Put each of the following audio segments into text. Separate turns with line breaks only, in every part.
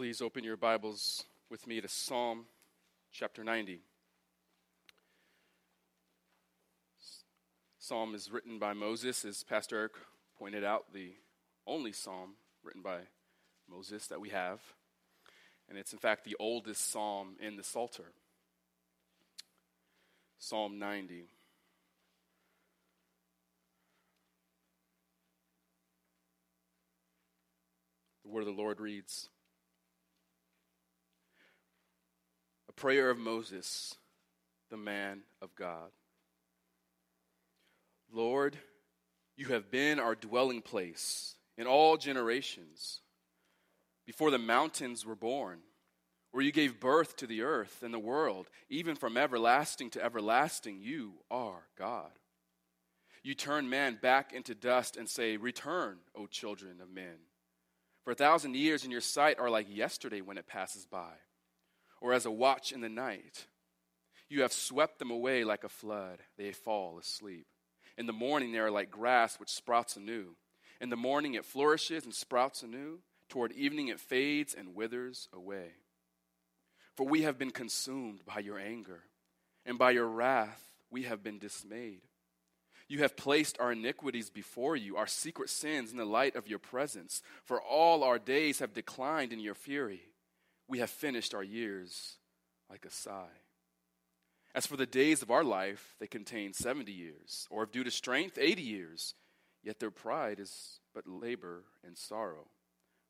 Please open your Bibles with me to Psalm chapter 90. Psalm is written by Moses, as Pastor Eric pointed out, the only psalm written by Moses that we have. And it's, in fact, the oldest psalm in the Psalter. Psalm 90. The word of the Lord reads A prayer of Moses, the man of God. Lord, you have been our dwelling place in all generations. Before the mountains were born, where you gave birth to the earth and the world, even from everlasting to everlasting, you are God. You turn man back into dust and say, Return, O children of men. For a thousand years in your sight are like yesterday when it passes by, or as a watch in the night. You have swept them away like a flood, they fall asleep. In the morning, they are like grass which sprouts anew. In the morning, it flourishes and sprouts anew. Toward evening, it fades and withers away. For we have been consumed by your anger, and by your wrath, we have been dismayed. You have placed our iniquities before you, our secret sins in the light of your presence. For all our days have declined in your fury. We have finished our years like a sigh. As for the days of our life, they contain 70 years, or if due to strength, 80 years. Yet their pride is but labor and sorrow.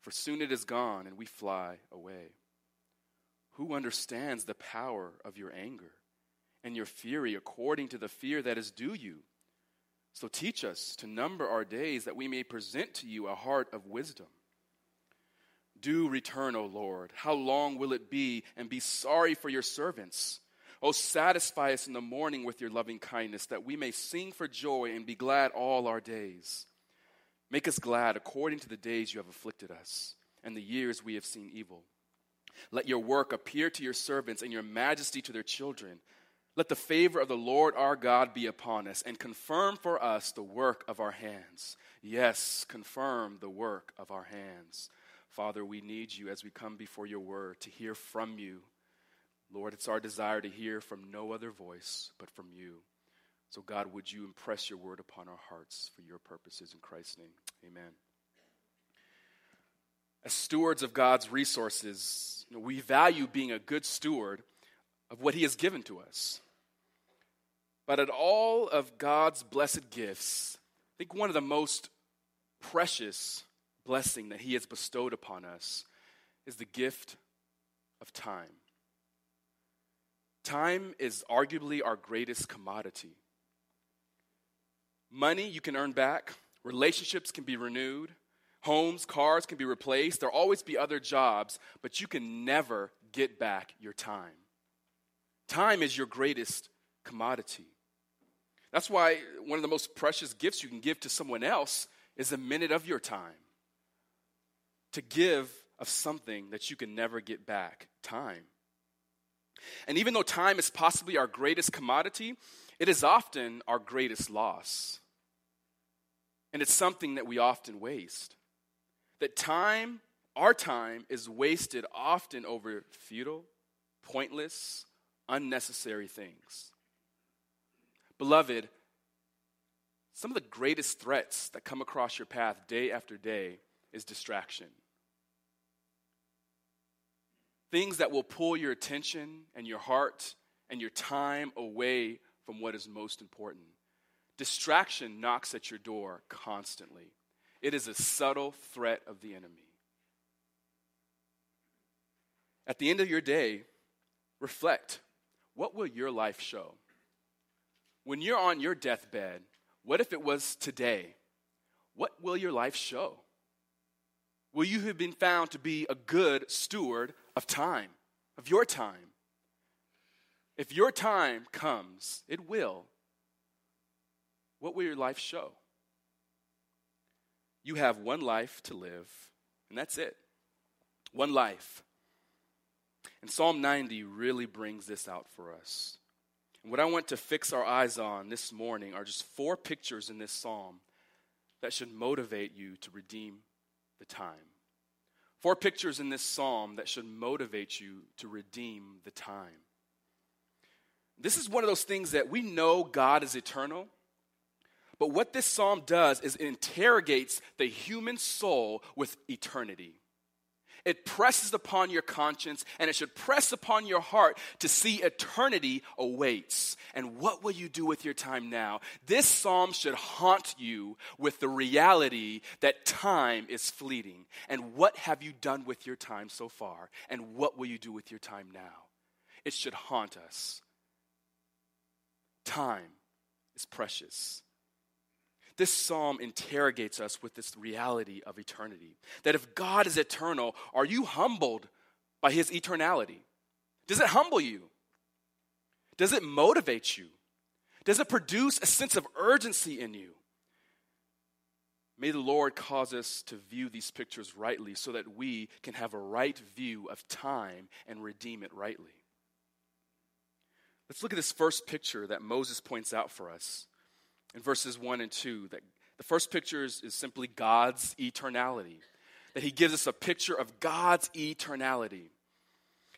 For soon it is gone, and we fly away. Who understands the power of your anger and your fury according to the fear that is due you? So teach us to number our days that we may present to you a heart of wisdom. Do return, O Lord. How long will it be? And be sorry for your servants. Oh, satisfy us in the morning with your loving kindness, that we may sing for joy and be glad all our days. Make us glad according to the days you have afflicted us, and the years we have seen evil. Let your work appear to your servants, and your majesty to their children. Let the favor of the Lord our God be upon us, and confirm for us the work of our hands. Yes, confirm the work of our hands. Father, we need you as we come before your word to hear from you Lord, it's our desire to hear from no other voice but from you. So, God, would you impress your word upon our hearts for your purposes in Christ's name? Amen. As stewards of God's resources, we value being a good steward of what he has given to us. But at all of God's blessed gifts, I think one of the most precious blessing that he has bestowed upon us is the gift of time. Time is arguably our greatest commodity. Money you can earn back, relationships can be renewed, homes, cars can be replaced, there'll always be other jobs, but you can never get back your time. Time is your greatest commodity. That's why one of the most precious gifts you can give to someone else is a minute of your time. To give of something that you can never get back time. And even though time is possibly our greatest commodity, it is often our greatest loss. And it's something that we often waste. That time, our time, is wasted often over futile, pointless, unnecessary things. Beloved, some of the greatest threats that come across your path day after day is distraction things that will pull your attention and your heart and your time away from what is most important. Distraction knocks at your door constantly. It is a subtle threat of the enemy. At the end of your day, reflect what will your life show? When you're on your deathbed, what if it was today? What will your life show? Will you have been found to be a good steward of time, of your time. If your time comes, it will. What will your life show? You have one life to live, and that's it. One life. And Psalm 90 really brings this out for us. And what I want to fix our eyes on this morning are just four pictures in this psalm that should motivate you to redeem the time Four pictures in this psalm that should motivate you to redeem the time. This is one of those things that we know God is eternal, but what this psalm does is it interrogates the human soul with eternity. It presses upon your conscience and it should press upon your heart to see eternity awaits. And what will you do with your time now? This psalm should haunt you with the reality that time is fleeting. And what have you done with your time so far? And what will you do with your time now? It should haunt us. Time is precious. This psalm interrogates us with this reality of eternity. That if God is eternal, are you humbled by his eternality? Does it humble you? Does it motivate you? Does it produce a sense of urgency in you? May the Lord cause us to view these pictures rightly so that we can have a right view of time and redeem it rightly. Let's look at this first picture that Moses points out for us in verses 1 and 2. That the first picture is, is simply God's eternality, that he gives us a picture of God's eternality.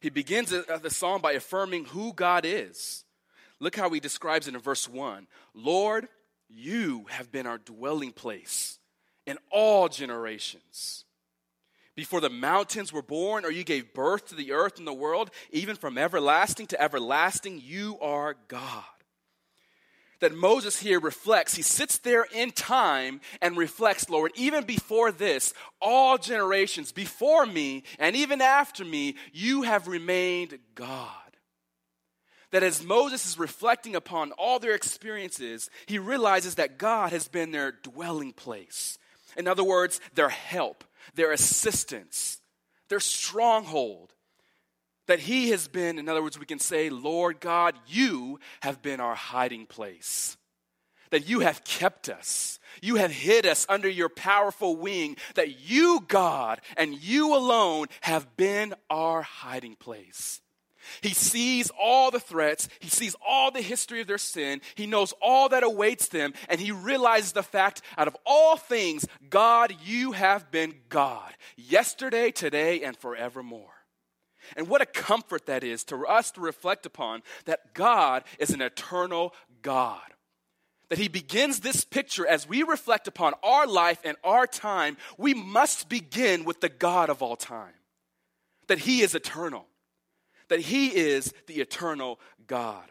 He begins uh, the psalm by affirming who God is. Look how he describes it in verse 1 Lord, you have been our dwelling place in all generations before the mountains were born, or you gave birth to the earth and the world, even from everlasting to everlasting, you are God. That Moses here reflects, he sits there in time and reflects, Lord, even before this, all generations before me and even after me, you have remained God. That as Moses is reflecting upon all their experiences, he realizes that God has been their dwelling place. In other words, their help, their assistance, their stronghold. That He has been, in other words, we can say, Lord God, you have been our hiding place. That you have kept us. You have hid us under your powerful wing. That you, God, and you alone have been our hiding place. He sees all the threats. He sees all the history of their sin. He knows all that awaits them. And he realizes the fact out of all things, God, you have been God, yesterday, today, and forevermore. And what a comfort that is to us to reflect upon that God is an eternal God. That he begins this picture as we reflect upon our life and our time, we must begin with the God of all time. That he is eternal that He is the eternal God.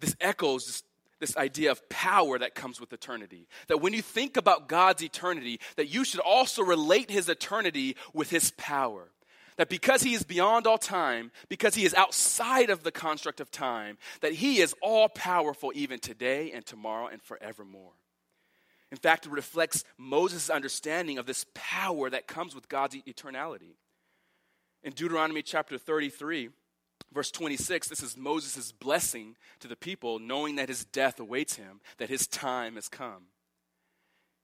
This echoes this, idea of power that comes with eternity. That when you think about God's eternity, that you should also relate His eternity with His power. That because he is beyond all time, because he is outside of the construct of time, that he is all powerful even today and tomorrow and forevermore. In fact, it reflects Moses' understanding of this power that comes with God's eternality. In Deuteronomy chapter 33, verse 26, this is Moses' blessing to the people, knowing that his death awaits him, that his time has come.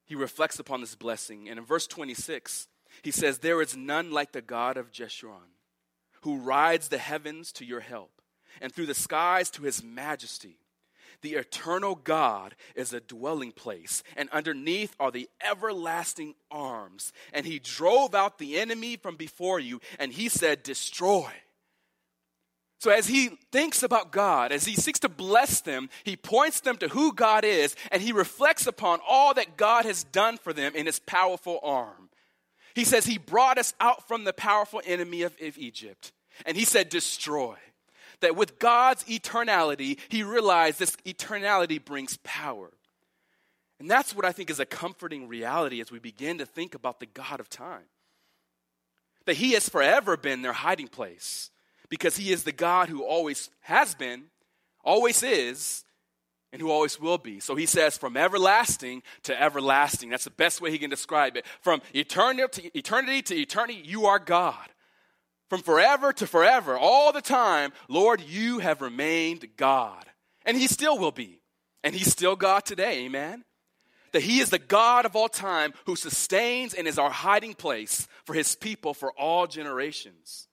He reflects upon this blessing, and in verse 26, he says, There is none like the God of Jeshurun, who rides the heavens to your help, and through the skies to his majesty. The eternal God is a dwelling place, and underneath are the everlasting arms. And he drove out the enemy from before you, and he said, Destroy. So, as he thinks about God, as he seeks to bless them, he points them to who God is, and he reflects upon all that God has done for them in his powerful arm. He says, He brought us out from the powerful enemy of, of Egypt, and he said, Destroy that with God's eternality, he realized this eternality brings power. And that's what I think is a comforting reality as we begin to think about the God of time. That he has forever been their hiding place because he is the God who always has been, always is, and who always will be. So he says, from everlasting to everlasting. That's the best way he can describe it. From eternity to eternity to eternity, you are God from forever to forever, all the time, Lord, you have remained God. And He still will be. And He's still God today, amen? That He is the God of all time who sustains and is our hiding place for His people for all generations.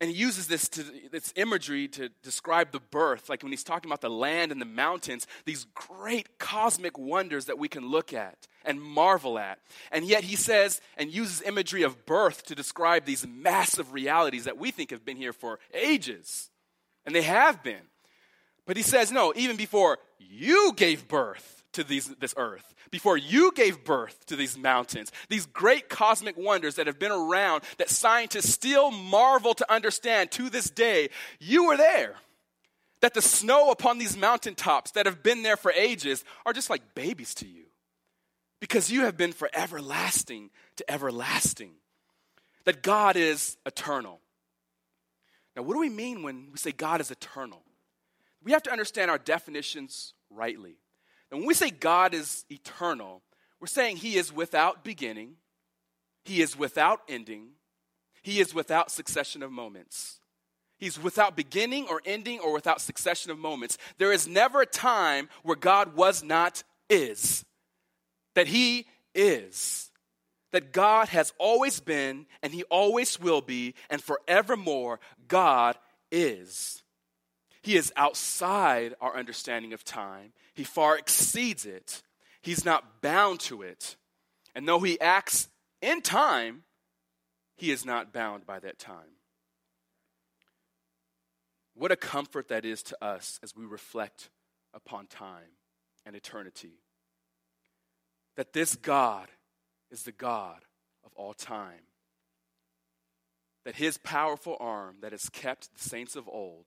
And he uses this, to, this imagery to describe the birth, like when he's talking about the land and the mountains, these great cosmic wonders that we can look at and marvel at. And yet he says and uses imagery of birth to describe these massive realities that we think have been here for ages. And they have been. But he says, no, even before you gave birth to these, this earth, before you gave birth to these mountains, these great cosmic wonders that have been around that scientists still marvel to understand to this day, you were there. That the snow upon these mountaintops that have been there for ages are just like babies to you. Because you have been for everlasting to everlasting. That God is eternal. Now, what do we mean when we say God is eternal? We have to understand our definitions rightly. And when we say God is eternal, we're saying He is without beginning, He is without ending, He is without succession of moments. He's without beginning or ending or without succession of moments. There is never a time where God was not is. That He is. That God has always been and He always will be, and forevermore, God is. He is outside our understanding of time. He far exceeds it. He's not bound to it. And though he acts in time, he is not bound by that time. What a comfort that is to us as we reflect upon time and eternity. That this God is the God of all time. That his powerful arm that has kept the saints of old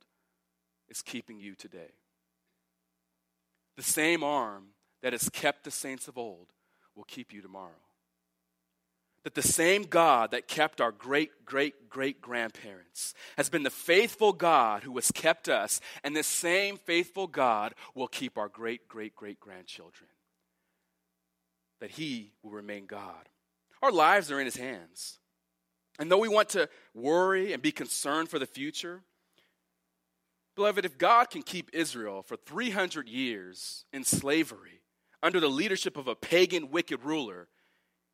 is keeping you today. The same arm that has kept the saints of old will keep you tomorrow. That the same God that kept our great, great, great grandparents has been the faithful God who has kept us, and the same faithful God will keep our great, great, great grandchildren. That He will remain God. Our lives are in His hands. And though we want to worry and be concerned for the future, Beloved, if God can keep Israel for 300 years in slavery under the leadership of a pagan, wicked ruler,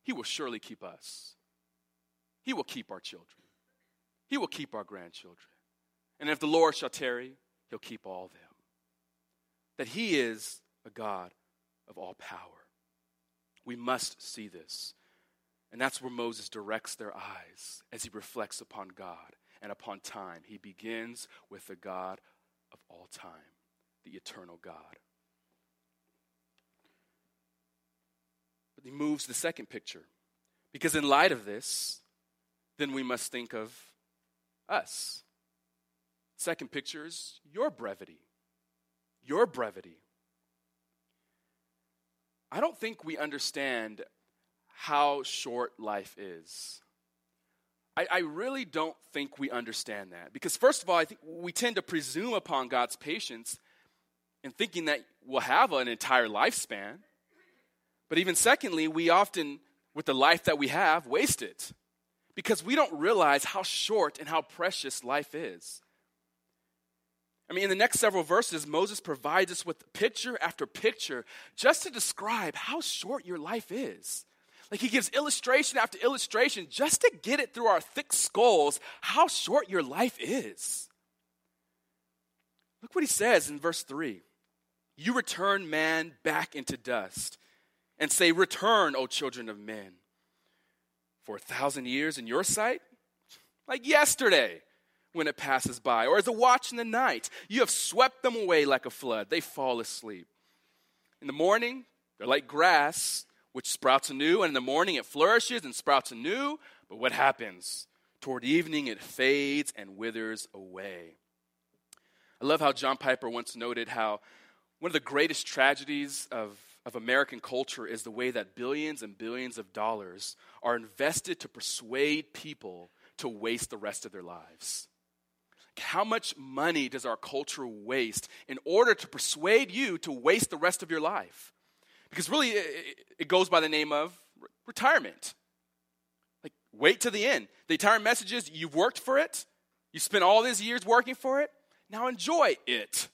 he will surely keep us. He will keep our children. He will keep our grandchildren. And if the Lord shall tarry, he'll keep all them. That he is a God of all power. We must see this. And that's where Moses directs their eyes as he reflects upon God and upon time. He begins with the God of all time, the eternal God. But he moves the second picture. Because in light of this, then we must think of us. Second picture is your brevity. Your brevity. I don't think we understand how short life is. I, I really don't think we understand that. Because, first of all, I think we tend to presume upon God's patience in thinking that we'll have an entire lifespan. But even secondly, we often, with the life that we have, waste it because we don't realize how short and how precious life is. I mean, in the next several verses, Moses provides us with picture after picture just to describe how short your life is. Like he gives illustration after illustration just to get it through our thick skulls how short your life is. Look what he says in verse 3 You return man back into dust and say, Return, O children of men. For a thousand years in your sight? Like yesterday when it passes by, or as a watch in the night. You have swept them away like a flood. They fall asleep. In the morning, they're like grass which sprouts anew, and in the morning it flourishes and sprouts anew. But what happens? Toward evening it fades and withers away. I love how John Piper once noted how one of the greatest tragedies of, of American culture is the way that billions and billions of dollars are invested to persuade people to waste the rest of their lives. How much money does our culture waste in order to persuade you to waste the rest of your life? Because really, it goes by the name of retirement. Like, wait to the end. The entire message is you've worked for it, you spent all these years working for it, now enjoy it.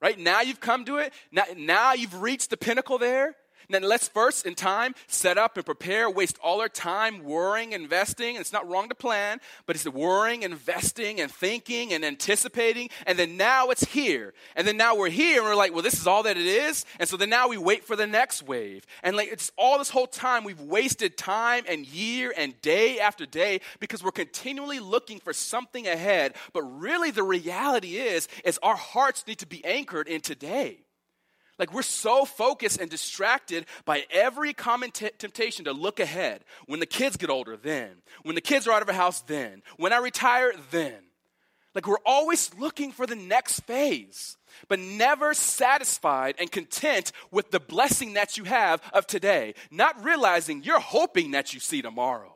Right? Now you've come to it, now, now you've reached the pinnacle there. Now, let's first, in time, set up and prepare, waste all our time worrying, investing. It's not wrong to plan, but it's worrying, investing, and thinking and anticipating. And then now it's here. And then now we're here and we're like, well, this is all that it is. And so then now we wait for the next wave. And like, it's all this whole time we've wasted time and year and day after day because we're continually looking for something ahead. But really, the reality is, is our hearts need to be anchored in today. Like we're so focused and distracted by every common t- temptation to look ahead. When the kids get older, then. When the kids are out of the house, then. When I retire, then. Like we're always looking for the next phase, but never satisfied and content with the blessing that you have of today, not realizing you're hoping that you see tomorrow.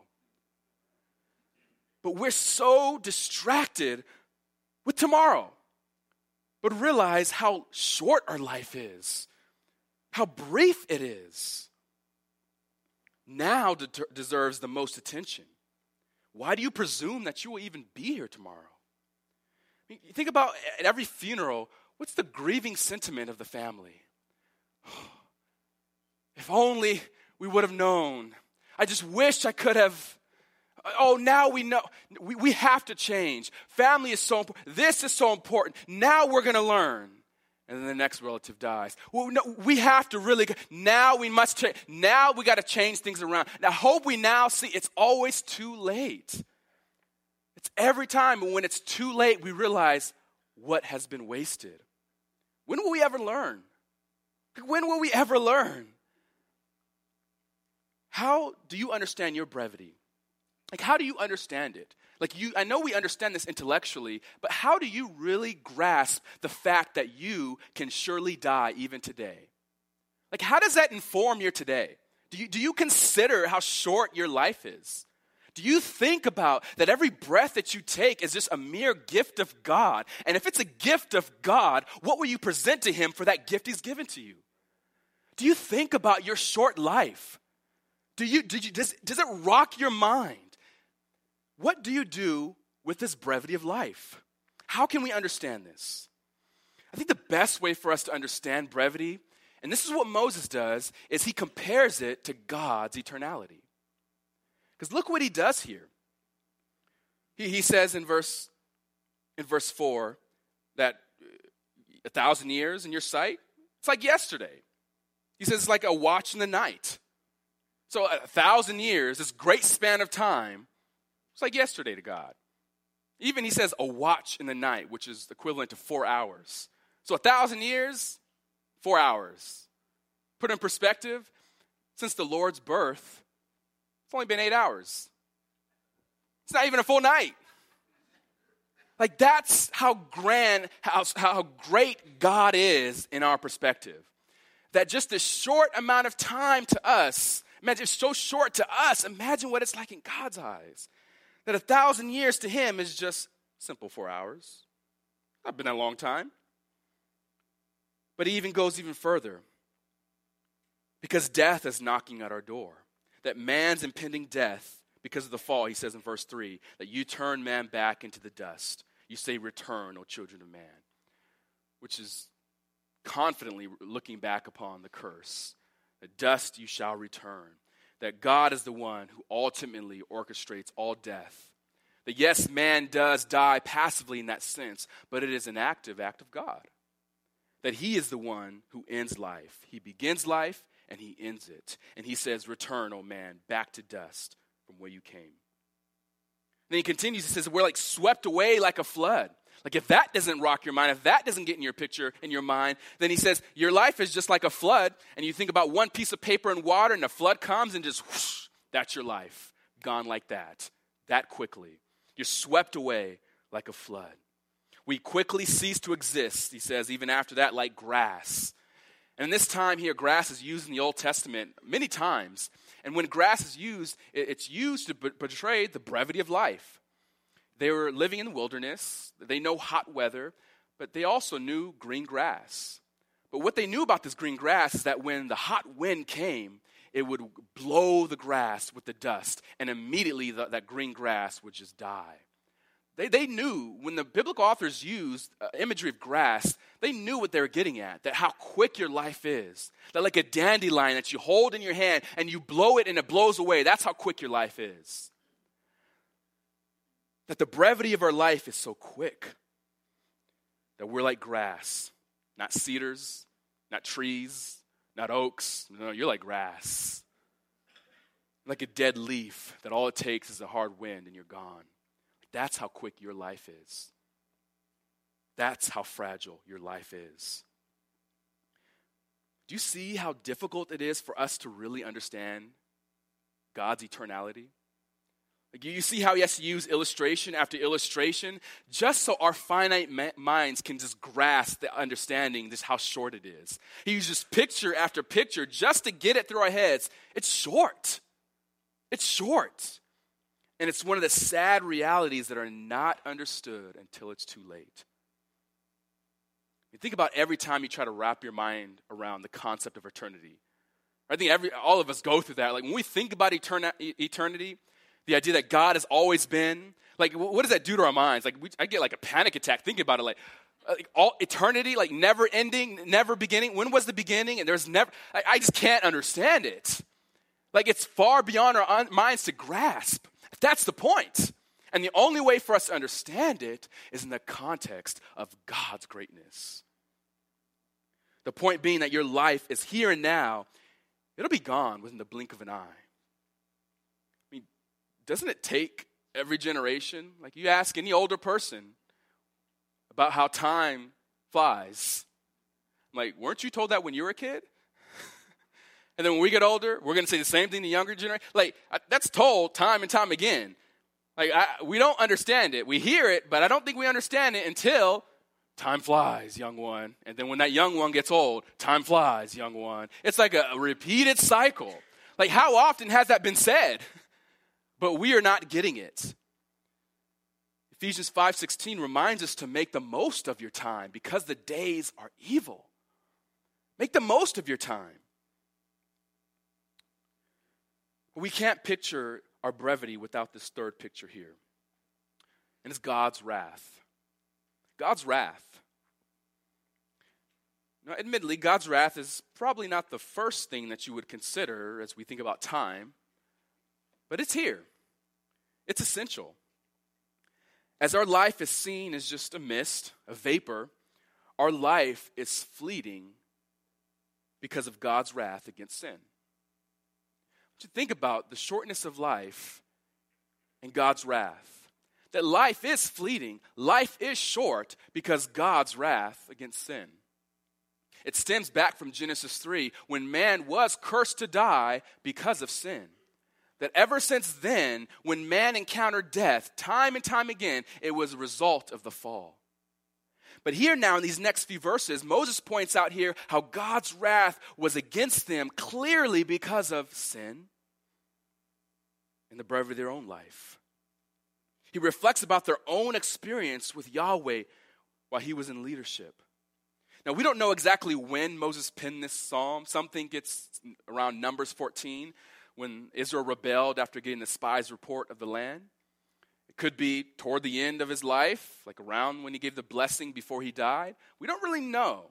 But we're so distracted with tomorrow but realize how short our life is, how brief it is. Now de- deserves the most attention. Why do you presume that you will even be here tomorrow? I mean, think about at every funeral, what's the grieving sentiment of the family? if only we would have known. I just wish I could have oh, now we know. We, we have to change. Family is so important. This is so important. Now we're going to learn. And then the next relative dies. Well, no, we have to really, now we must change. Now we got to change things around. Now, hope we now see it's always too late. It's every time, when it's too late, we realize what has been wasted. When will we ever learn? When will we ever learn? How do you understand your brevity? Like, how do you understand it? Like, you, I know we understand this intellectually, but how do you really grasp the fact that you can surely die even today? Like, how does that inform your today? Do you, do you consider how short your life is? Do you think about that every breath that you take is just a mere gift of God? And if it's a gift of God, what will you present to Him for that gift He's given to you? Do you think about your short life? Do you, do you, does, does it rock your mind? What do you do with this brevity of life? How can we understand this? I think the best way for us to understand brevity, and this is what Moses does, is he compares it to God's eternality. Because look what he does here. He, he says in verse, in verse 4 that a thousand years in your sight, it's like yesterday. He says it's like a watch in the night. So a thousand years, this great span of time, it's like yesterday to God. Even he says a watch in the night, which is equivalent to four hours. So a thousand years, four hours. Put in perspective, since the Lord's birth, it's only been eight hours. It's not even a full night. Like that's how grand, how, how great God is in our perspective. That just a short amount of time to us, imagine it's so short to us, imagine what it's like in God's eyes that a thousand years to him is just simple four hours. Not been a long time. But he even goes even further because death is knocking at our door. That man's impending death, because of the fall, he says in verse 3, that you turn man back into the dust. You say, Return, O children of man, which is confidently looking back upon the curse. The dust you shall return that God is the one who ultimately orchestrates all death. That yes, man does die passively in that sense, but it is an active act of God. That he is the one who ends life. He begins life and he ends it. And he says, Return, O man, back to dust from where you came. Then he continues, he says, We're like swept away like a flood. Like, if that doesn't rock your mind, if that doesn't get in your picture, in your mind, then he says, Your life is just like a flood, and you think about one piece of paper and water, and a flood comes and just whoosh, that's your life. Gone like that, that quickly. You're swept away like a flood. We quickly cease to exist, he says, even after that, like grass. And this time here, grass is used in the Old Testament many times. And when grass is used, it's used to portray the brevity of life. They were living in the wilderness, they know hot weather, but they also knew green grass. But what they knew about this green grass is that when the hot wind came, it would blow the grass with the dust, and immediately the, that green grass would just die. they, they knew when the biblical authors used uh, imagery of grass, they knew what they were getting at, that how quick your life is. That like a dandelion that you hold in your hand and you blow it and it blows away. That's how quick your life is. That the brevity of our life is so quick that we're like grass, not cedars, not trees, not oaks. No, you're like grass. Like a dead leaf that all it takes is a hard wind and you're gone. That's how quick your life is. That's how fragile your life is. Do you see how difficult it is for us to really understand God's eternality? You see how he has to use illustration after illustration just so our finite ma- minds can just grasp the understanding just how short it is. He uses picture after picture just to get it through our heads. It's short. It's short. And it's one of the sad realities that are not understood until it's too late. You think about every time you try to wrap your mind around the concept of eternity. I think every, all of us go through that. Like when we think about eterni- eternity, the idea that God has always been, like what does that do to our minds? Like we, I get like a panic attack thinking about it. Like, uh, like all eternity, like never ending, never beginning. When was the beginning? And there's never. I, I just can't understand it. Like it's far beyond our minds to grasp. That's the point. And the only way for us to understand it is in the context of God's greatness. The point being that your life is here and now, it'll be gone within the blink of an eye. I doesn't it take every generation? Like you ask any older person about how time flies. I'm like, weren't you told that when you were a kid? And then when we get older, we're going to say the same thing to younger generation. Like, that's told time and time again. Like, I, we don't understand it. We hear it, but I don't think we understand it until time flies, young one. And then when that young one gets old, time flies, young one. It's like a, a repeated cycle. Like, how often has that been said? But we are not getting it. Ephesians 5:16 reminds us to make the most of your time because the days are evil. Make the most of your time. We can't picture our brevity without this third picture here. And it's God's wrath. God's wrath. Now, admittedly, God's wrath is probably not the first thing that you would consider as we think about time, but it's here. It's essential. As our life is seen as just a mist, a vapor, our life is fleeting because of God's wrath against sin to think about the shortness of life and God's wrath. That life is fleeting, life is short because God's wrath against sin. It stems back from Genesis 3 when man was cursed to die because of sin. That ever since then, when man encountered death, time and time again, it was a result of the fall. But here now, in these next few verses, Moses points out here how God's wrath was against them clearly because of sin and the brevity of their own life. He reflects about their own experience with Yahweh while he was in leadership. Now, we don't know exactly when Moses penned this psalm. Something gets around Numbers 14 when Israel rebelled after getting the spies' report of the land. It could be toward the end of his life, like around when he gave the blessing before he died. We don't really know.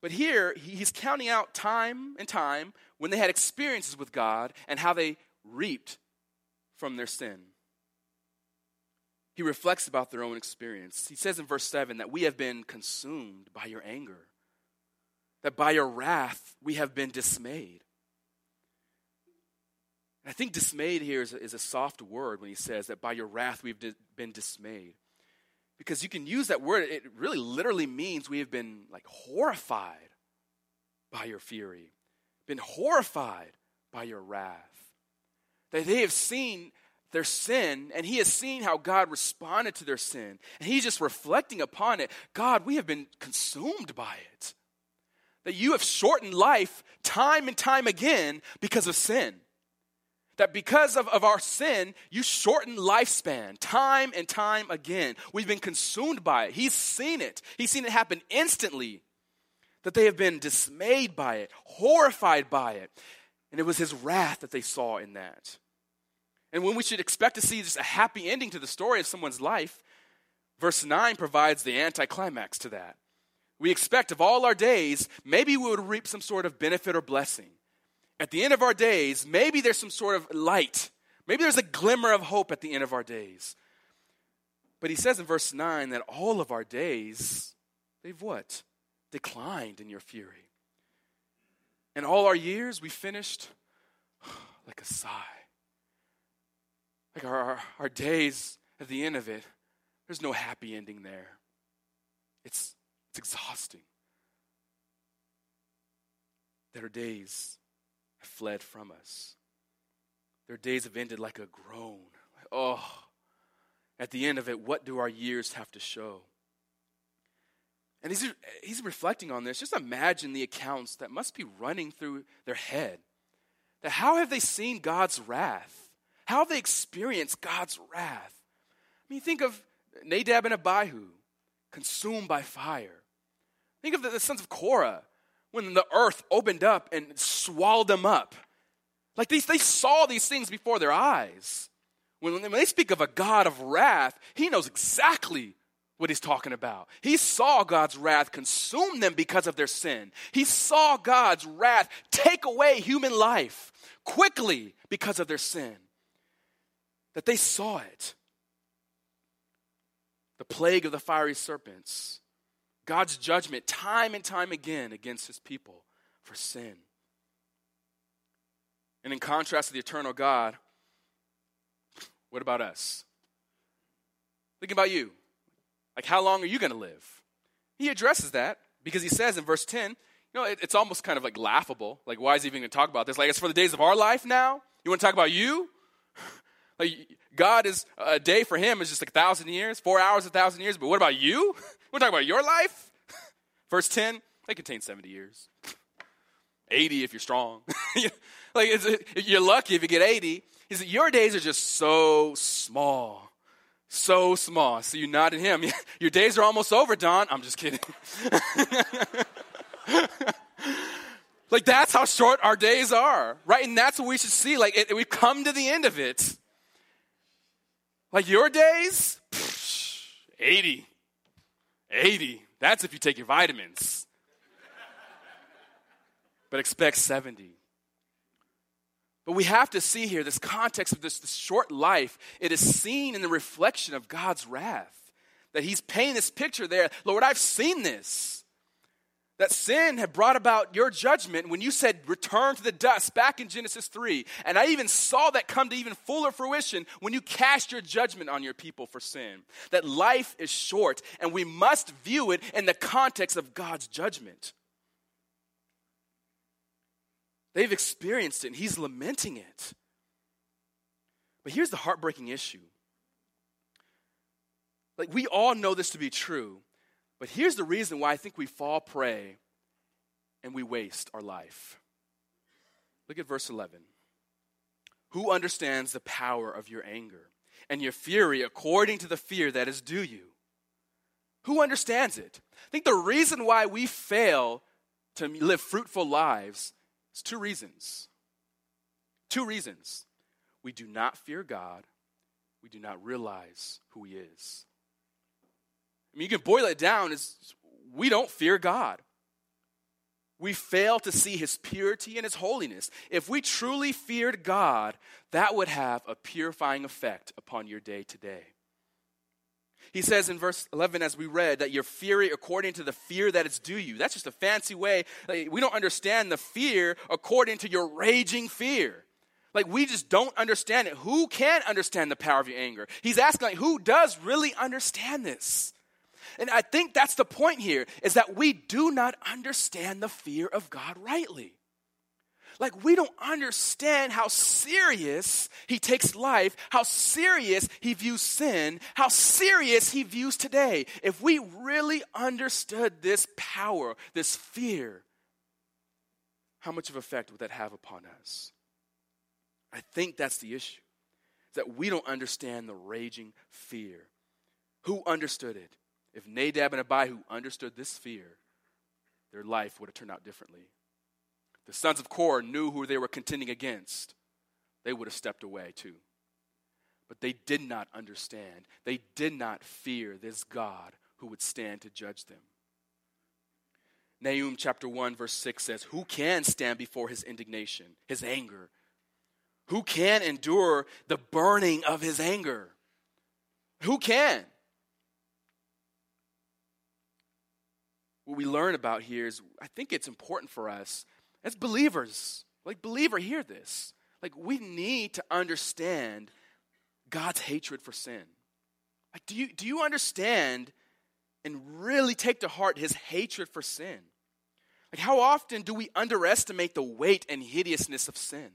But here, he's counting out time and time when they had experiences with God and how they reaped from their sin. He reflects about their own experience. He says in verse 7 that we have been consumed by your anger, that by your wrath we have been dismayed. I think dismayed here is a, is a soft word when he says that by your wrath we've di- been dismayed. Because you can use that word, it really literally means we have been like horrified by your fury, been horrified by your wrath. That they have seen their sin and he has seen how God responded to their sin. And he's just reflecting upon it. God, we have been consumed by it. That you have shortened life time and time again because of sin. That because of, of our sin, you shorten lifespan time and time again. We've been consumed by it. He's seen it. He's seen it happen instantly. That they have been dismayed by it, horrified by it. And it was his wrath that they saw in that. And when we should expect to see just a happy ending to the story of someone's life, verse 9 provides the anticlimax to that. We expect of all our days, maybe we would reap some sort of benefit or blessing. At the end of our days, maybe there's some sort of light. Maybe there's a glimmer of hope at the end of our days. But he says in verse 9 that all of our days, they've what? Declined in your fury. And all our years, we finished like a sigh. Like our, our, our days at the end of it, there's no happy ending there. It's, it's exhausting. That our days fled from us. Their days have ended like a groan. oh, at the end of it, what do our years have to show? And he's, he's reflecting on this. Just imagine the accounts that must be running through their head. That how have they seen God's wrath? How have they experienced God's wrath? I mean, think of Nadab and Abihu consumed by fire. Think of the, the sons of Korah when the earth opened up and swallowed them up. Like these, they saw these things before their eyes. When, when they speak of a God of wrath, he knows exactly what he's talking about. He saw God's wrath consume them because of their sin. He saw God's wrath take away human life quickly because of their sin. That they saw it. The plague of the fiery serpents, God's judgment time and time again against his people for sin. And in contrast to the eternal God, what about us? Think about you. Like, how long are you going to live? He addresses that because he says in verse 10, you know, it, it's almost kind of like laughable. Like, why is he even going to talk about this? Like, it's for the days of our life now? You want to talk about you? like, God is, a day for him is just like a thousand years, four hours, a thousand years. But what about you? We're talking about your life? verse 10, they contain 70 years. 80 if you're strong. like, you're lucky if you get 80. He said, Your days are just so small. So small. So you nodded him. Your days are almost over, Don. I'm just kidding. like, that's how short our days are, right? And that's what we should see. Like, it, we've come to the end of it. Like, your days, 80. 80. That's if you take your vitamins. But expect 70. But we have to see here this context of this, this, short life. It is seen in the reflection of God's wrath. That He's painting this picture there. Lord, I've seen this. That sin had brought about your judgment when you said, return to the dust back in Genesis 3. And I even saw that come to even fuller fruition when you cast your judgment on your people for sin. That life is short and we must view it in the context of God's judgment. They've experienced it, and he's lamenting it. But here's the heartbreaking issue. Like, we all know this to be true, but here's the reason why I think we fall prey and we waste our life. Look at verse 11. Who understands the power of your anger and your fury according to the fear that is due you? Who understands it? I think the reason why we fail to live fruitful lives is two reasons. Two reasons. We do not fear God, we do not realize who He is. I mean, you can boil it down as we don't fear God. We fail to see his purity and his holiness. If we truly feared God, that would have a purifying effect upon your day to day. He says in verse 11, as we read, that your fury according to the fear that is due you. That's just a fancy way. Like, we don't understand the fear according to your raging fear. Like, we just don't understand it. Who can understand the power of your anger? He's asking, like, who does really understand this? And I think that's the point here, is that we do not understand the fear of God rightly. Like, we don't understand how serious he takes life, how serious he views sin, how serious he views today. If we really understood this power, this fear, how much of effect would that have upon us? I think that's the issue. That we don't understand the raging fear. Who understood it? If Nadab and Abihu understood this fear, their life would have turned out differently the sons of Korah knew who they were contending against, they would have stepped away too. But they did not understand. They did not fear this God who would stand to judge them. Nahum chapter 1, verse 6 says, Who can stand before his indignation, his anger? Who can endure the burning of his anger? Who can? What we learn about here is I think it's important for us as believers, like believer, hear this. Like we need to understand God's hatred for sin. Like, do you do you understand and really take to heart his hatred for sin? Like, how often do we underestimate the weight and hideousness of sin?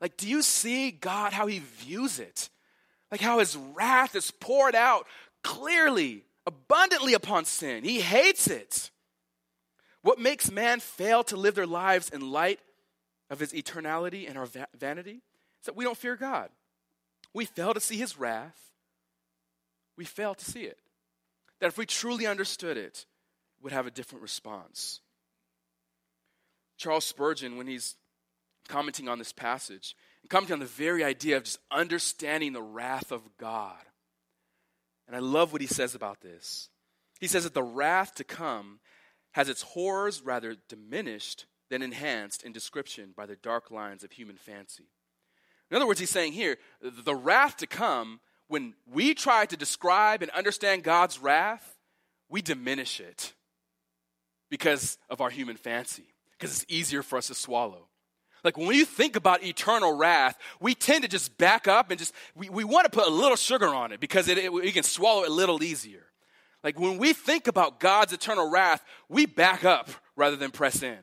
Like, do you see God how he views it? Like, how his wrath is poured out clearly, abundantly upon sin. He hates it. What makes man fail to live their lives in light of his eternality and our va- vanity is that we don't fear God. We fail to see his wrath. We fail to see it. That if we truly understood it, would have a different response. Charles Spurgeon, when he's commenting on this passage, and commenting on the very idea of just understanding the wrath of God. And I love what he says about this. He says that the wrath to come has its horrors rather diminished than enhanced in description by the dark lines of human fancy. In other words, he's saying here, the wrath to come, when we try to describe and understand God's wrath, we diminish it because of our human fancy because it's easier for us to swallow. Like when you think about eternal wrath, we tend to just back up and just, we, we want to put a little sugar on it because it, it, we can swallow it a little easier. Like when we think about God's eternal wrath, we back up rather than press in.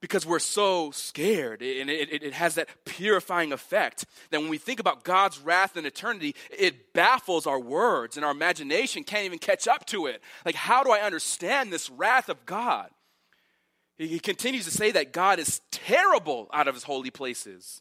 Because we're so scared and it, it, it, has that purifying effect that when we think about god's wrath in eternity it baffles our words and our imagination can't even catch up to it. Like how do i understand this wrath of god he continues to say that God is terrible out of his holy places.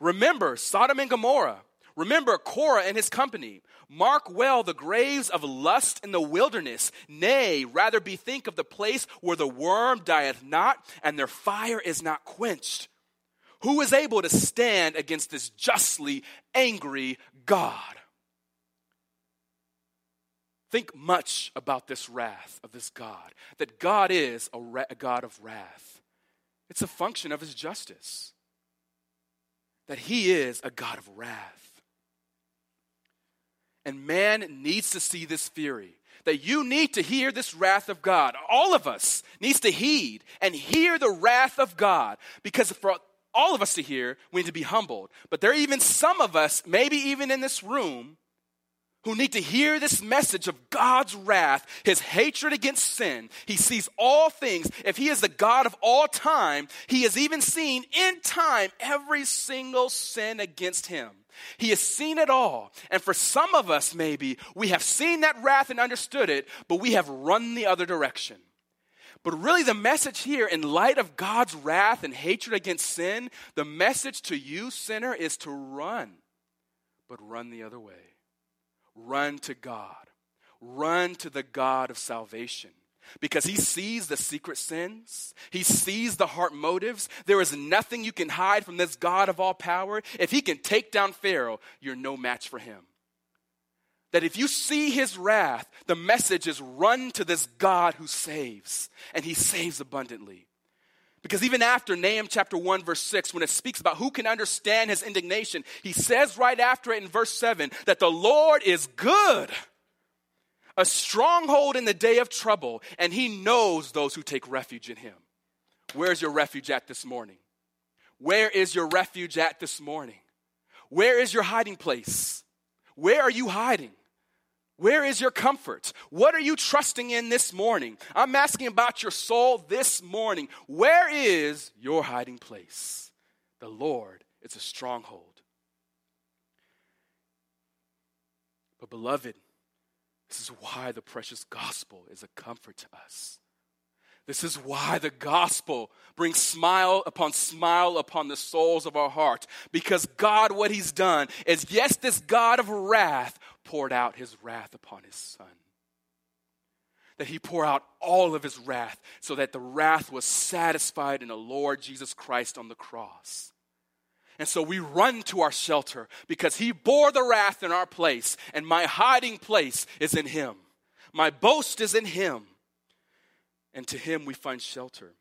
Remember Sodom and Gomorrah. Remember Korah and his company. Mark well the graves of lust in the wilderness. Nay, rather bethink of the place where the worm dieth not and their fire is not quenched. Who is able to stand against this justly angry God? Think much about this wrath of this God, that God is a, ra- a God of wrath. It's a function of his justice, that he is a God of wrath. And man needs to see this fury that you need to hear this wrath of God. All of us needs to heed and hear the wrath of God because for all of us to hear, we need to be humbled. But there are even some of us, maybe even in this room, who need to hear this message of God's wrath, his hatred against sin. He sees all things. If he is the God of all time, he has even seen in time every single sin against him. He has seen it all. And for some of us, maybe, we have seen that wrath and understood it, but we have run the other direction. But really, the message here, in light of God's wrath and hatred against sin, the message to you, sinner, is to run, but run the other way run to God. Run to the God of salvation because he sees the secret sins. He sees the heart motives. There is nothing you can hide from this God of all power. If he can take down Pharaoh, you're no match for him. That if you see his wrath, the message is run to this God who saves, and he saves abundantly. Because even after Nahum chapter 1, verse 6, when it speaks about who can understand his indignation, he says right after it in verse 7 that the Lord is good, a stronghold in the day of trouble, and he knows those who take refuge in him. Where's your refuge at this morning? Where is your refuge at this morning? Where is your hiding place? Where are you hiding? Where is your comfort? What are you trusting in this morning? I'm asking about your soul this morning. Where is your hiding place? The Lord is a stronghold. But, beloved, this is why the precious gospel is a comfort to us. This is why the gospel brings smile upon smile upon the souls of our heart. Because God, what He's done is, yes, this God of wrath poured out His wrath upon His Son. That He poured out all of His wrath so that the wrath was satisfied in the Lord Jesus Christ on the cross. And so we run to our shelter because he bore the wrath in our place, and my hiding place is in him. My boast is in him. And to him we find shelter.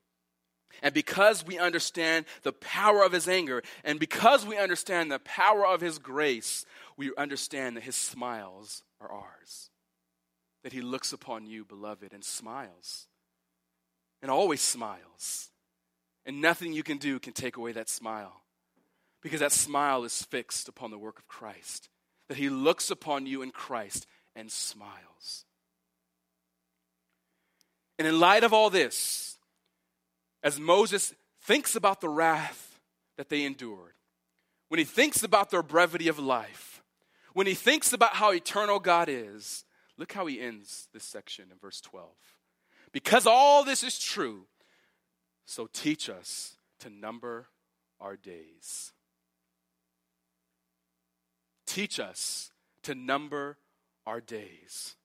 And because we understand the power of his anger, and because we understand the power of his grace, we understand that his smiles are ours. That he looks upon you, beloved, and smiles. And always smiles. And nothing you can do can take away that smile. Because that smile is fixed upon the work of Christ. That he looks upon you in Christ and smiles. And in light of all this, as Moses thinks about the wrath that they endured, when he thinks about their brevity of life, when he thinks about how eternal God is, look how he ends this section in verse 12. Because all this is true, so teach us to number our days. Teach us to number our days.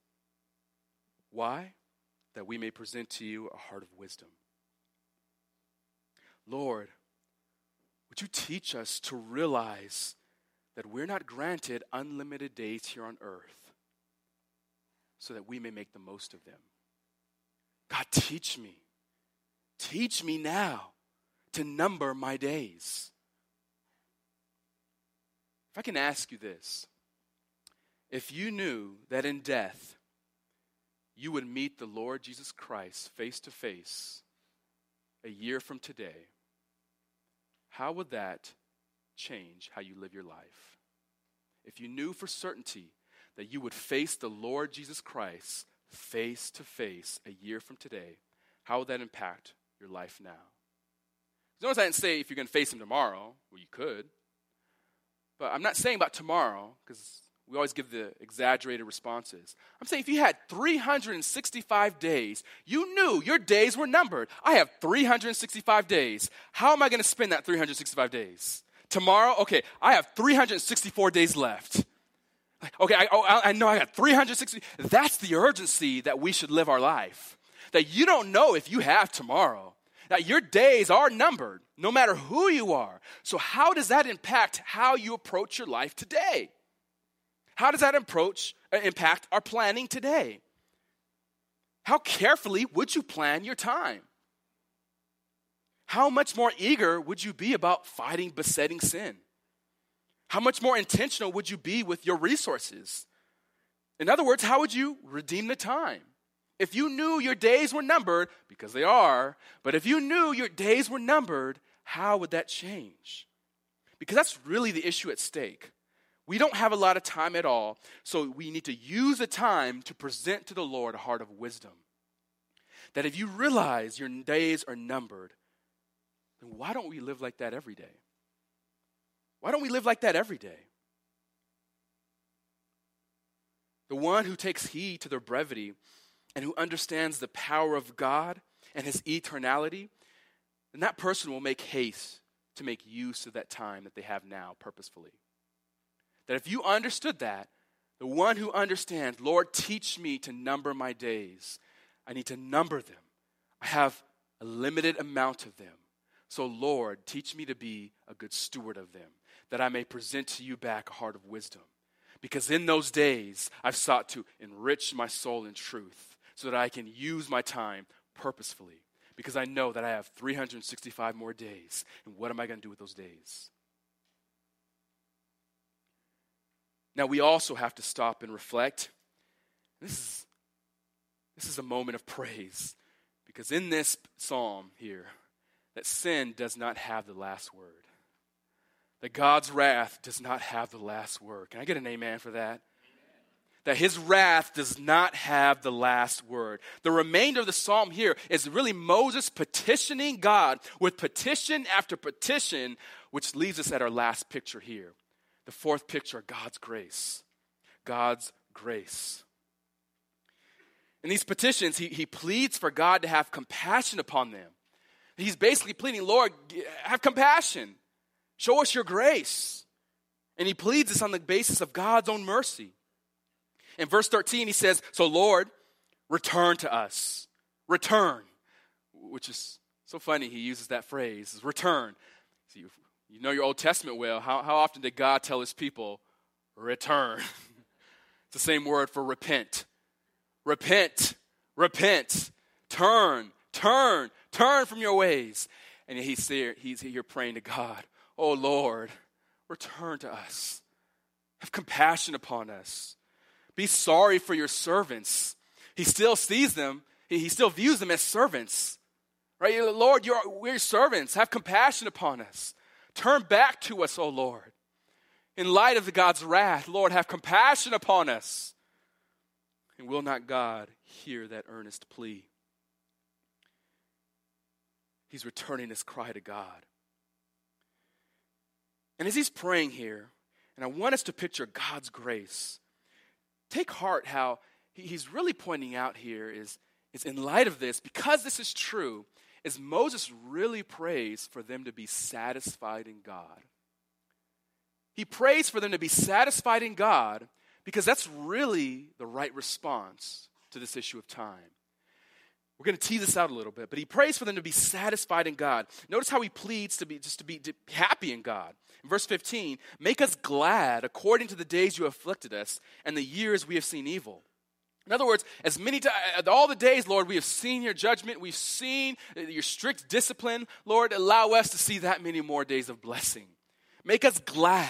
Why? That we may present to you a heart of wisdom. Lord, would you teach us to realize that we're not granted unlimited days here on earth so that we may make the most of them? God, teach me Teach me now to number my days. If I can ask you this if you knew that in death you would meet the Lord Jesus Christ face to face a year from today, how would that change how you live your life? If you knew for certainty that you would face the Lord Jesus Christ face to face a year from today, how would that impact your life now. Notice I didn't say if you're going to face him tomorrow. Well, you could. But I'm not saying about tomorrow because we always give the exaggerated responses. I'm saying if you had 365 days, you knew your days were numbered. I have 365 days. How am I going to spend that 365 days? Tomorrow? Okay, I have 364 days left. Okay, I, oh, I know I got 360. That's the urgency that we should live our life. That you don't know if you have tomorrow that your days are numbered, no matter who you are. So, how does that impact how you approach your life today? How does that approach, uh, impact our planning today? How carefully would you plan your time? How much more eager would you be about fighting besetting sin? How much more intentional would you be with your resources? In other words, how would you redeem the time? If you knew your days were numbered, because they are, but if you knew your days were numbered, how would that change? Because that's really the issue at stake. We don't have a lot of time at all, so we need to use the time to present to the Lord a heart of wisdom. That if you realize your days are numbered, then why don't we live like that every day? Why don't we live like that every day? The one who takes heed to their brevity and who understands the power of God and his eternality, then that person will make haste to make use of that time that they have now purposefully. That if you understood that, the one who understands, Lord, teach me to number my days. I need to number them. I have a limited amount of them. So, Lord, teach me to be a good steward of them, that I may present to you back a heart of wisdom. Because in those days, I've sought to enrich my soul in truth so that I can use my time purposefully because I know that I have 365 more days. And what am I going to do with those days? Now, we also have to stop and reflect. This is, this is a moment of praise because in this psalm here, that sin does not have the last word. That God's wrath does not have the last word. Can I get an amen for that? that his wrath does not have the last word. The remainder of the psalm here is really Moses petitioning God with petition after petition, which leaves us at our last picture here. The fourth picture God's grace. God's grace. In these petitions, he, he pleads for God to have compassion upon them. He's basically pleading, Lord, have compassion. Show us your grace. And he pleads this on the basis of God's own mercy. In verse 13, he says, So, Lord, return to us. Return. Which is so funny, he uses that phrase, return. See, You know your Old Testament well. How, how often did God tell his people, return? it's the same word for repent. Repent, repent, turn, turn, turn from your ways. And he's here, he's here praying to God, Oh Lord, return to us. Have compassion upon us. Be sorry for your servants. He still sees them, he still views them as servants. Right? Lord, you're, we're servants. Have compassion upon us. Turn back to us, O Lord. In light of the God's wrath, Lord, have compassion upon us. And will not God hear that earnest plea? He's returning his cry to God. And as he's praying here, and I want us to picture God's grace, take heart how he's really pointing out here is, is in light of this, because this is true, is Moses really prays for them to be satisfied in God. He prays for them to be satisfied in God because that's really the right response to this issue of time. We're going to tease this out a little bit, but he prays for them to be satisfied in God. Notice how he pleads to be just to be happy in God. In verse 15, make us glad according to the days you afflicted us and the years we have seen evil. In other words, as many times, uh, all the days, Lord, we have seen your judgment, we've seen uh, your strict discipline. Lord, allow us to see that many more days of blessing. Make us glad.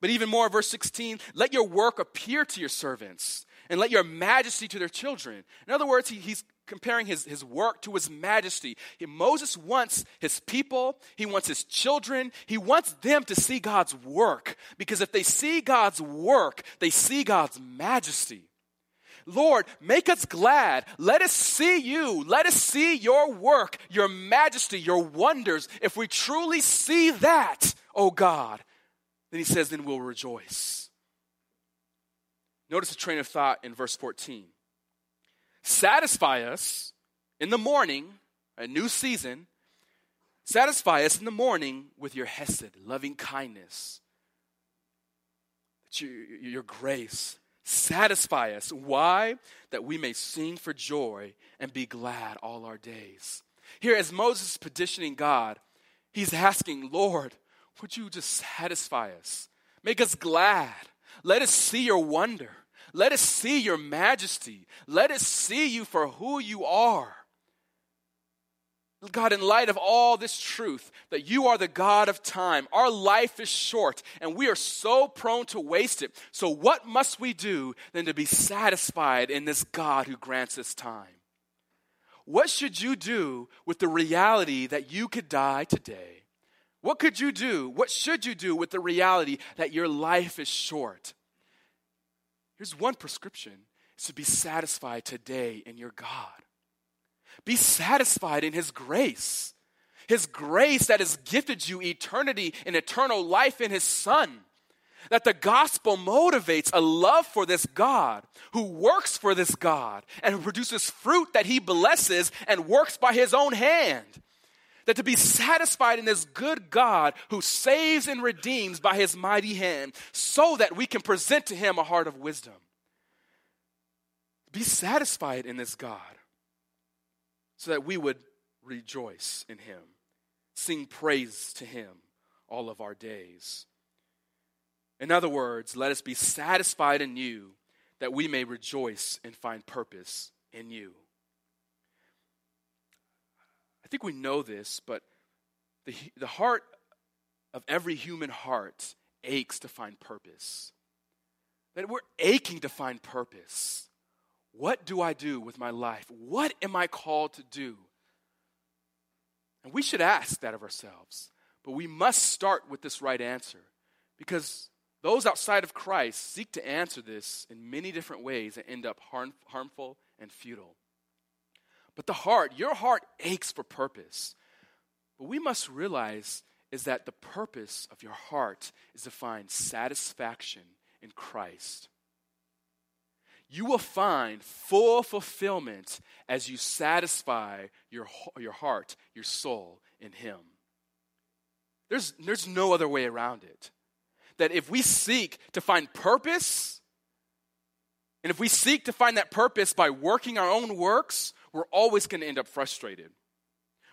But even more, verse 16, let your work appear to your servants and let your majesty to their children. In other words, he, he's comparing his, his work to his majesty. He, Moses wants his people, he wants his children, he wants them to see God's work. Because if they see God's work, they see God's majesty. Lord, make us glad. Let us see you. Let us see your work, your majesty, your wonders. If we truly see that, oh God, then he says, then we'll rejoice. Notice the train of thought in verse 14. Satisfy us in the morning, a new season. Satisfy us in the morning with your hesed, loving kindness, your, grace, Satisfy us. Why? That we may sing for joy and be glad all our days. Here, as Moses is petitioning God, he's asking, Lord, would you just satisfy us? Make us glad. Let us see your wonder. Let us see your majesty. Let us see you for who you are. God, in light of all this truth, that you are the God of time, our life is short and we are so prone to waste it. So, what must we do than to be satisfied in this God who grants us time? What should you do with the reality that you could die today? What could you do? What should you do with the reality that your life is short? Here's one prescription is to be satisfied today in your God. Be satisfied in His grace. His grace that has gifted you eternity and eternal life in His Son. That the gospel motivates a love for this God who works for this God and who produces fruit that He blesses and works by His own hand. That to be satisfied in this good God who saves and redeems by His mighty hand so that we can present to Him a heart of wisdom. Be satisfied in this God so that we would rejoice in him, sing praise to him all of our days. In other words, let us be satisfied in you that we may rejoice and find purpose in you. Think we know this, but the, the heart of every human heart aches to find purpose. That we're aching to find purpose. What do I do with my life? What am I called to do? And we should ask that of ourselves. But we must start with this right answer because those outside of Christ seek to answer this in many different ways and end up harm, harmful and futile. But the heart, your heart aches for purpose. But we must realize is that the purpose of your heart is to find satisfaction in Christ you will find full fulfillment as you satisfy your, your heart, your soul in Him. There's, there's no other way around it. That if we seek to find purpose, and if we seek to find that purpose by working our own works, we're always going to end up frustrated.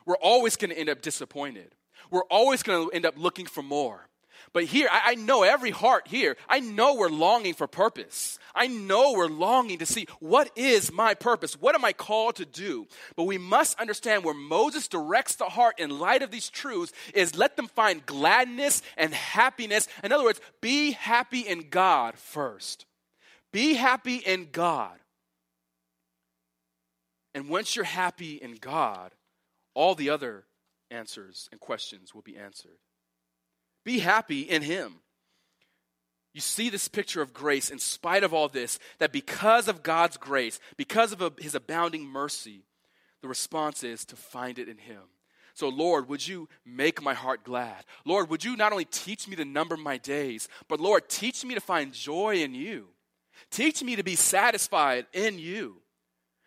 We're always going to end up disappointed. we're always going to end up looking for more. But here, I, I, know every heart here, I know we're longing for purpose. I know we're longing to see what is my purpose? What am I called to do? But we must understand where Moses directs the heart in light of these truths is let them find gladness and happiness. In other words, be happy in God first. Be happy in God. And once you're happy in God, all the other answers and questions will be answered. Be happy in Him. You see this picture of grace in spite of all this, that because of God's grace, because of His abounding mercy, the response is to find it in Him. So, Lord, would you make my heart glad? Lord, would you not only teach me to number my days, but Lord, teach me to find joy in you. Teach me to be satisfied in you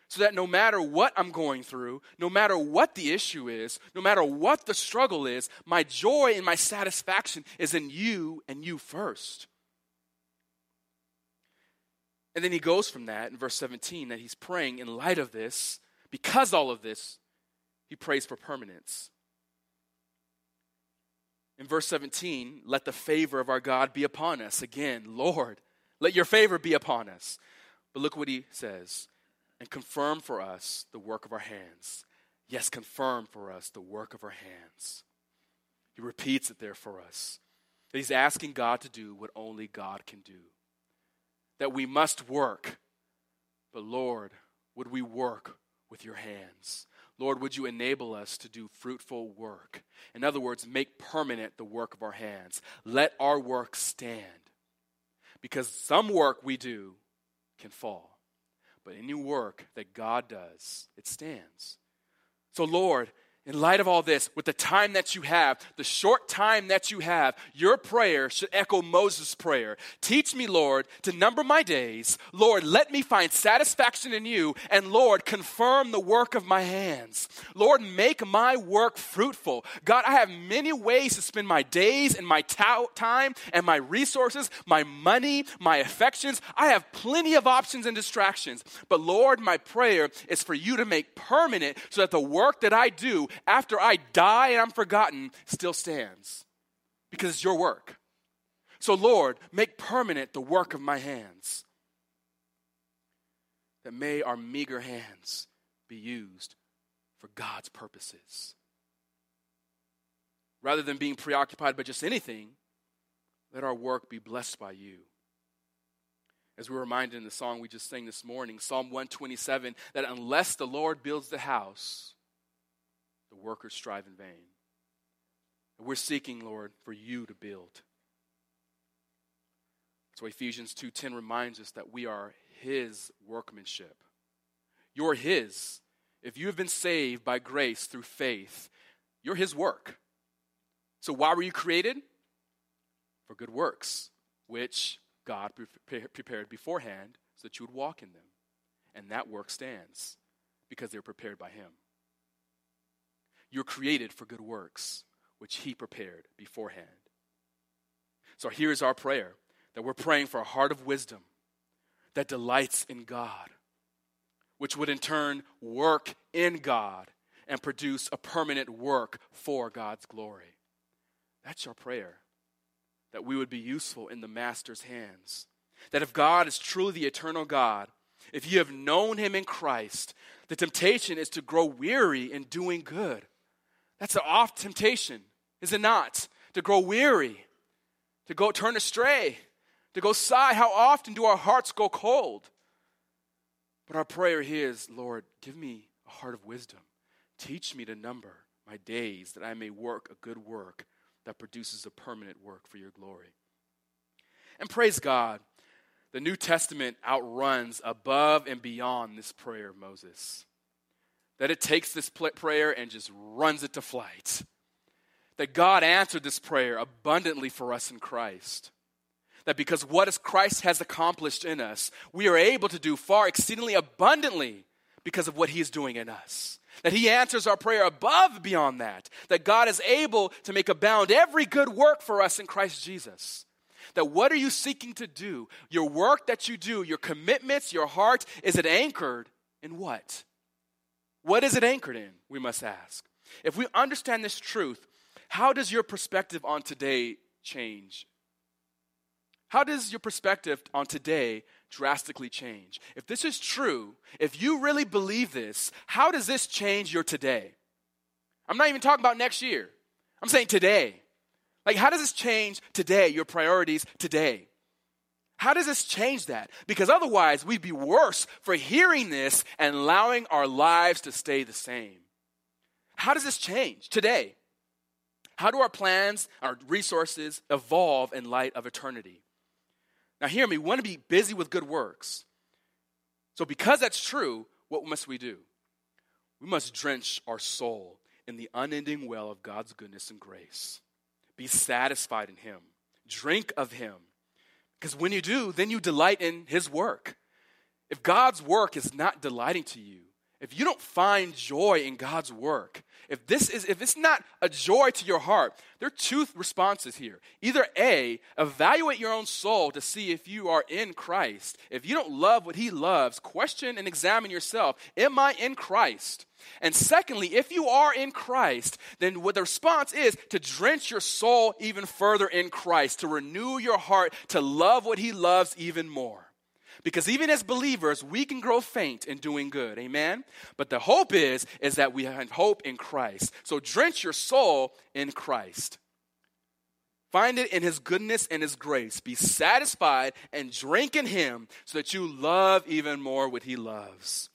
so that no matter what I'm going through, no matter what the issue is, no matter what the struggle is, my joy and my satisfaction is in you and you first. And then he goes from that in verse 17 that he's praying in light of this, because all of this, he prays for permanence. In verse 17, let the favor of our God be upon us. Again, Lord, let your favor be upon us. But look what he says and confirm for us the work of our hands. Yes, confirm for us the work of our hands. He repeats it there for us. That he's asking God to do what only God can do. That we must work. But Lord, would we work with your hands? Lord, would you enable us to do fruitful work? In other words, make permanent the work of our hands. Let our work stand. Because some work we do can fall. But any work that God does, it stands. So, Lord, in light of all this, with the time that you have, the short time that you have, your prayer should echo Moses' prayer. Teach me, Lord, to number my days. Lord, let me find satisfaction in you. And Lord, confirm the work of my hands. Lord, make my work fruitful. God, I have many ways to spend my days and my ta- time and my resources, my money, my affections. I have plenty of options and distractions. But Lord, my prayer is for you to make permanent so that the work that I do after I die and I'm forgotten still stands because it's your work. So, Lord, make permanent the work of my hands. That may our meager hands be used for God's purposes. Rather than being preoccupied by just anything, let our work be blessed by you. As we were reminded in the song we just sang this morning, Psalm 127, that unless the Lord builds the house, the workers strive in vain. And we're seeking, Lord, for you to build. So Ephesians 2:10 reminds us that we are his workmanship. You're his. If you have been saved by grace through faith, you're his work. So why were you created? For good works, which God prepared beforehand so that you would walk in them. And that work stands because they're prepared by him. You're created for good works, which He prepared beforehand. So here's our prayer that we're praying for a heart of wisdom that delights in God, which would in turn work in God and produce a permanent work for God's glory. That's our prayer. That we would be useful in the Master's hands. That if God is truly the eternal God, if you have known him in Christ, the temptation is to grow weary in doing good. That's an oft temptation, is it not? To grow weary, to go turn astray, to go sigh. How often do our hearts go cold? But our prayer here is Lord, give me a heart of wisdom. Teach me to number my days that I may work a good work that produces a permanent work for your glory. And praise God, the New Testament outruns above and beyond this prayer of Moses that it takes this prayer and just runs it to flight. That God answered this prayer abundantly for us in Christ. That because what is Christ has accomplished in us, we are able to do far exceedingly abundantly because of what he is doing in us. That he answers our prayer above beyond that. That God is able to make abound every good work for us in Christ Jesus. That what are you seeking to do? Your work that you do, your commitments, your heart, is it anchored in what? What is it anchored in? We must ask. If we understand this truth, how does your perspective on today change? How does your perspective on today drastically change? If this is true, if you really believe this, how does this change your today? I'm not even talking about next year. I'm saying today. Like, how does this change today, your priorities today? How does this change that? Because otherwise, we'd be worse for hearing this and allowing our lives to stay the same. How does this change today? How do our plans, our resources evolve in light of eternity? Now, hear me, we want to be busy with good works. So, because that's true, what must we do? We must drench our soul in the unending well of God's goodness and grace. Be satisfied in Him, drink of Him. Because when you do, then you delight in His work. If God's work is not delighting to you, if you don't find joy in God's work, if this is if it's not a joy to your heart, there are two responses here. Either A, evaluate your own soul to see if you are in Christ. If you don't love what he loves, question and examine yourself. Am I in Christ? And secondly, if you are in Christ, then what the response is to drench your soul even further in Christ, to renew your heart to love what he loves even more. Because even as believers, we can grow faint in doing good. Amen? But the hope is, is that we have hope in Christ. So drench your soul in Christ. Find it in his goodness and his grace. Be satisfied and drink in him so that you love even more what he loves.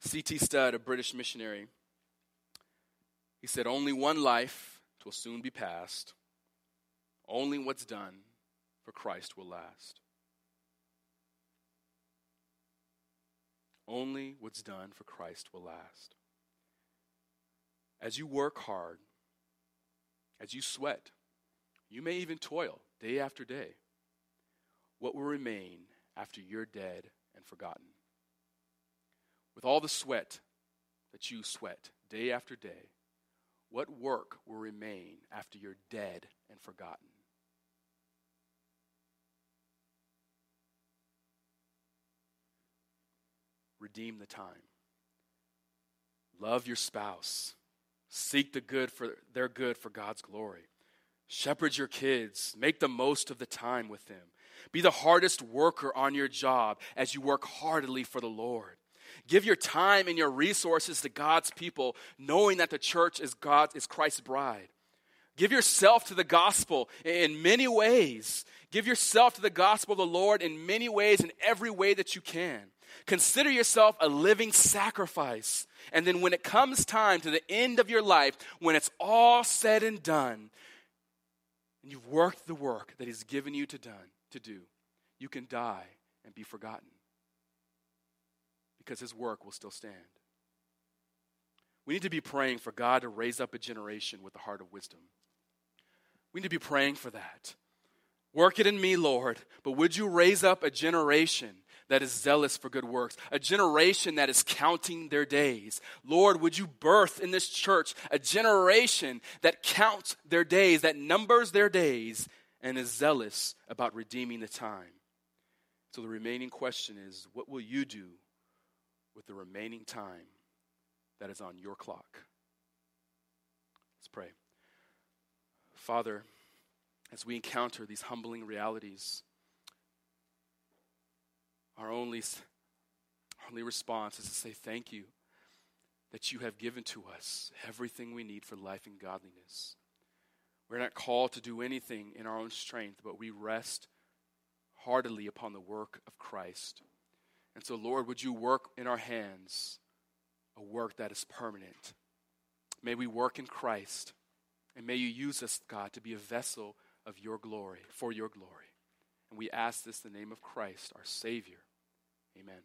C.T. Studd, a British missionary, he said, Only one life will soon be passed. Only what's done for Christ will last. Only what's done for Christ will last. As you work hard, as you sweat, you may even toil day after day. What will remain after you're dead and forgotten? With all the sweat that you sweat day after day, what work will remain after you're dead and forgotten? Redeem the time. Love your spouse. Seek the good for their good for God's glory. Shepherd your kids. Make the most of the time with them. Be the hardest worker on your job as you work heartily for the Lord. Give your time and your resources to God's people, knowing that the church is God is Christ's bride. Give yourself to the gospel in many ways. Give yourself to the gospel of the Lord in many ways, in every way that you can. Consider yourself a living sacrifice. And then when it comes time to the end of your life, when it's all said and done, and you've worked the work that He's given you to, done, to do, you can die and be forgotten because His work will still stand. We need to be praying for God to raise up a generation with the heart of wisdom. We need to be praying for that. Work it in me, Lord, but would you raise up a generation that is zealous for good works, a generation that is counting their days. Lord, would you birth in this church a generation that counts their days, that numbers their days, and is zealous about redeeming the time? So the remaining question is what will you do with the remaining time that is on your clock? Let's pray. Father, as we encounter these humbling realities, our only, only response is to say thank you that you have given to us everything we need for life and godliness. We're not called to do anything in our own strength, but we rest heartily upon the work of Christ. And so, Lord, would you work in our hands a work that is permanent? May we work in Christ, and may you use us, God, to be a vessel of your glory, for your glory. And we ask this in the name of Christ, our Savior. Amen.